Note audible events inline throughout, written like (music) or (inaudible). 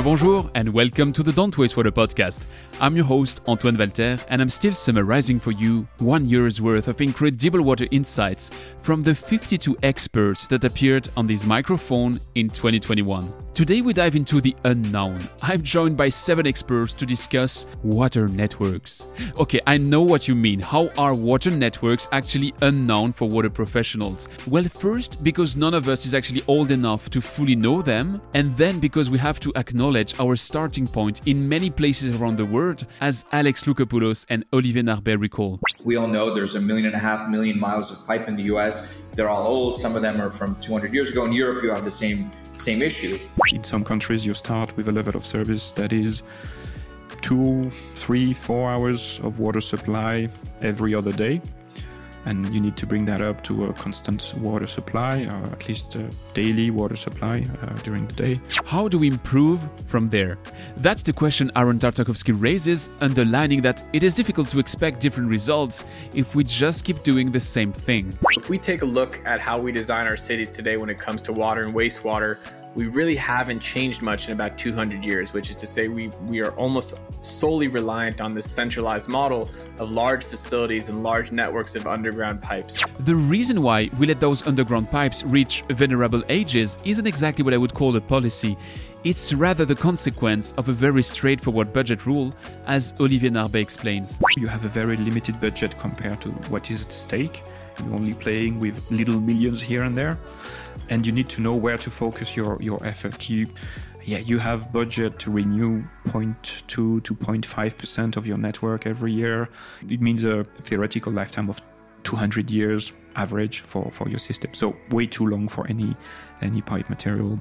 Hello, bonjour, and welcome to the Don't Waste Water podcast. I'm your host, Antoine Walter, and I'm still summarizing for you one year's worth of incredible water insights from the 52 experts that appeared on this microphone in 2021. Today we dive into the unknown. I'm joined by seven experts to discuss water networks. Okay, I know what you mean. How are water networks actually unknown for water professionals? Well, first, because none of us is actually old enough to fully know them, and then because we have to acknowledge our starting point in many places around the world, as Alex Loukopoulos and Olivier Narbet recall. We all know there's a million and a half million miles of pipe in the US. They're all old. Some of them are from 200 years ago. In Europe, you have the same same issue. In some countries, you start with a level of service that is two, three, four hours of water supply every other day. And you need to bring that up to a constant water supply, or at least a daily water supply uh, during the day. How do we improve from there? That's the question Aaron Tartakovsky raises, underlining that it is difficult to expect different results if we just keep doing the same thing. If we take a look at how we design our cities today when it comes to water and wastewater, we really haven't changed much in about 200 years, which is to say, we, we are almost solely reliant on this centralized model of large facilities and large networks of underground pipes. The reason why we let those underground pipes reach venerable ages isn't exactly what I would call a policy. It's rather the consequence of a very straightforward budget rule, as Olivier Narbet explains. You have a very limited budget compared to what is at stake. You're only playing with little millions here and there and you need to know where to focus your your effort. You yeah, you have budget to renew 0.2 to 0.5 percent of your network every year. It means a theoretical lifetime of 200 years average for for your system. So way too long for any any pipe material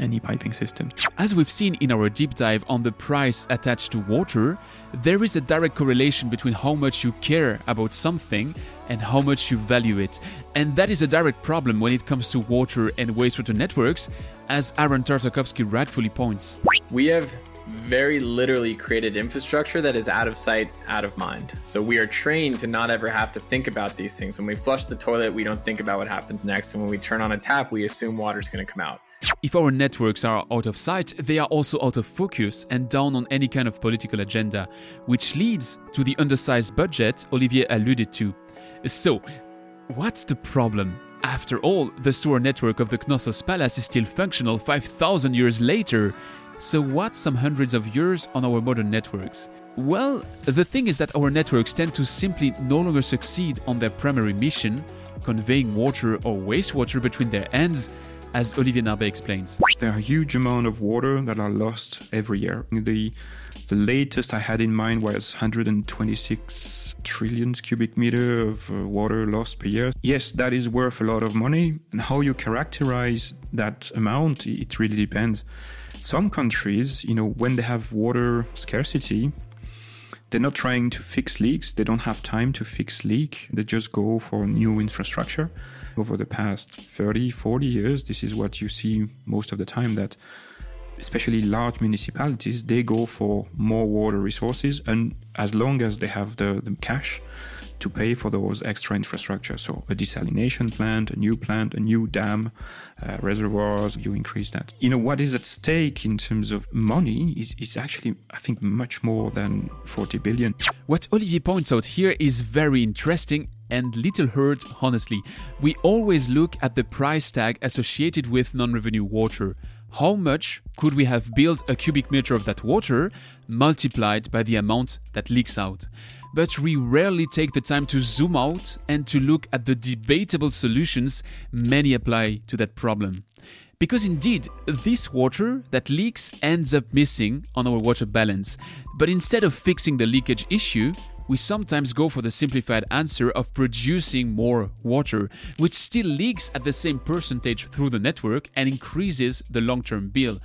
any piping system. As we've seen in our deep dive on the price attached to water, there is a direct correlation between how much you care about something and how much you value it. And that is a direct problem when it comes to water and wastewater networks, as Aaron Tartakovsky rightfully points. We have very literally created infrastructure that is out of sight, out of mind. So we are trained to not ever have to think about these things. When we flush the toilet, we don't think about what happens next. And when we turn on a tap, we assume water's going to come out. If our networks are out of sight, they are also out of focus and down on any kind of political agenda, which leads to the undersized budget Olivier alluded to. So, what's the problem? After all, the sewer network of the Knossos Palace is still functional 5,000 years later. So, what's some hundreds of years on our modern networks? Well, the thing is that our networks tend to simply no longer succeed on their primary mission, conveying water or wastewater between their ends, as Olivier Narbet explains. There are huge amount of water that are lost every year. The the latest I had in mind was 126 trillion cubic meter of uh, water lost per year. Yes, that is worth a lot of money. And how you characterize that amount, it really depends. Some countries, you know, when they have water scarcity, they're not trying to fix leaks. They don't have time to fix leak. They just go for new infrastructure. Over the past 30, 40 years, this is what you see most of the time that especially large municipalities, they go for more water resources, and as long as they have the, the cash to pay for those extra infrastructure, so a desalination plant, a new plant, a new dam, uh, reservoirs, you increase that. You know, what is at stake in terms of money is, is actually, I think, much more than 40 billion. What Olivier points out here is very interesting and little heard, honestly. We always look at the price tag associated with non revenue water how much could we have built a cubic meter of that water multiplied by the amount that leaks out? But we rarely take the time to zoom out and to look at the debatable solutions many apply to that problem. Because indeed, this water that leaks ends up missing on our water balance. But instead of fixing the leakage issue, we sometimes go for the simplified answer of producing more water, which still leaks at the same percentage through the network and increases the long term bill.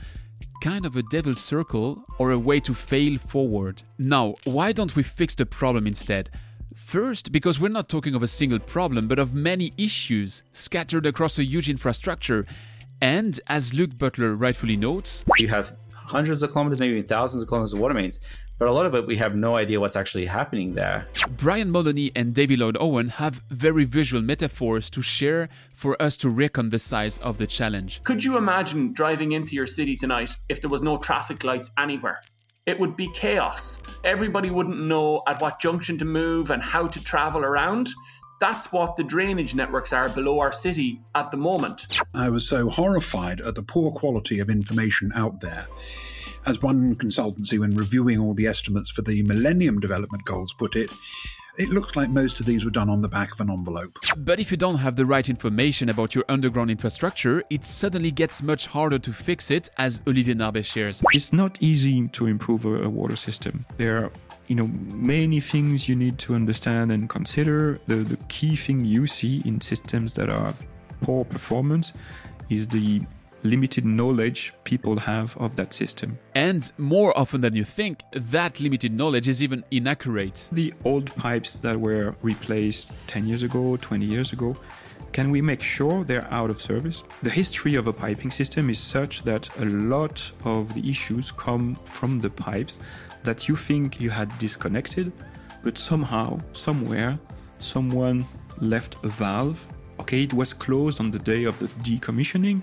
Kind of a devil's circle or a way to fail forward. Now, why don't we fix the problem instead? First, because we're not talking of a single problem, but of many issues scattered across a huge infrastructure. And as Luke Butler rightfully notes, you have hundreds of kilometers, maybe thousands of kilometers of water mains. But a lot of it, we have no idea what's actually happening there. Brian Moloney and David Lloyd Owen have very visual metaphors to share for us to reckon the size of the challenge. Could you imagine driving into your city tonight if there was no traffic lights anywhere? It would be chaos. Everybody wouldn't know at what junction to move and how to travel around. That's what the drainage networks are below our city at the moment. I was so horrified at the poor quality of information out there. As one consultancy, when reviewing all the estimates for the Millennium Development Goals, put it, it looks like most of these were done on the back of an envelope. But if you don't have the right information about your underground infrastructure, it suddenly gets much harder to fix it, as Olivier Narbet shares. It's not easy to improve a, a water system. There are you know many things you need to understand and consider. The, the key thing you see in systems that are poor performance is the limited knowledge people have of that system. And more often than you think, that limited knowledge is even inaccurate. The old pipes that were replaced 10 years ago, 20 years ago, can we make sure they're out of service? The history of a piping system is such that a lot of the issues come from the pipes that you think you had disconnected, but somehow, somewhere, someone left a valve. Okay, it was closed on the day of the decommissioning,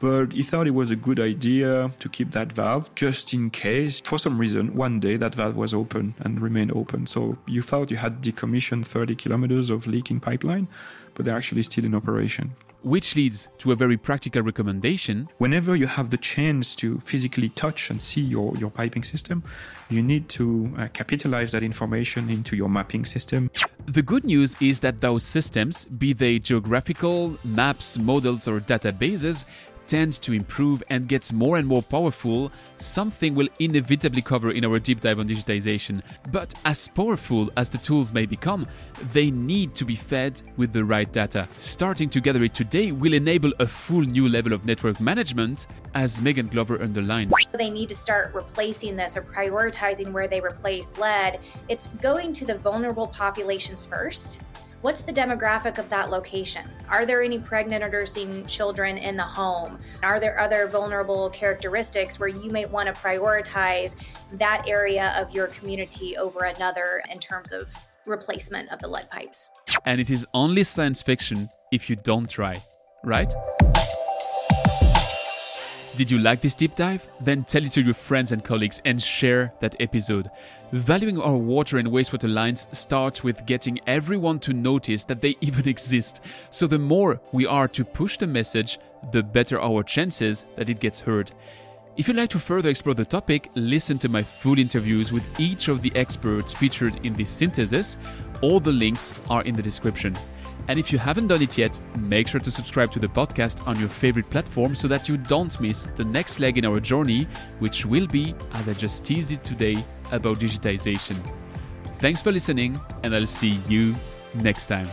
but he thought it was a good idea to keep that valve just in case, for some reason, one day that valve was open and remained open. So you thought you had decommissioned 30 kilometers of leaking pipeline, but they're actually still in operation. Which leads to a very practical recommendation. Whenever you have the chance to physically touch and see your, your piping system, you need to uh, capitalize that information into your mapping system. The good news is that those systems, be they geographical, maps, models, or databases, tends to improve and gets more and more powerful, something we'll inevitably cover in our deep dive on digitization. But as powerful as the tools may become, they need to be fed with the right data. Starting to gather it today will enable a full new level of network management, as Megan Glover underlines. They need to start replacing this or prioritizing where they replace lead. It's going to the vulnerable populations first What's the demographic of that location? Are there any pregnant or nursing children in the home? Are there other vulnerable characteristics where you may want to prioritize that area of your community over another in terms of replacement of the lead pipes? And it is only science fiction if you don't try, right? Did you like this deep dive? Then tell it to your friends and colleagues and share that episode. Valuing our water and wastewater lines starts with getting everyone to notice that they (laughs) even exist. So the more we are to push the message, the better our chances that it gets heard. If you'd like to further explore the topic, listen to my full interviews with each of the experts featured in this synthesis. All the links are in the description. And if you haven't done it yet, make sure to subscribe to the podcast on your favorite platform so that you don't miss the next leg in our journey, which will be, as I just teased it today, about digitization. Thanks for listening, and I'll see you next time.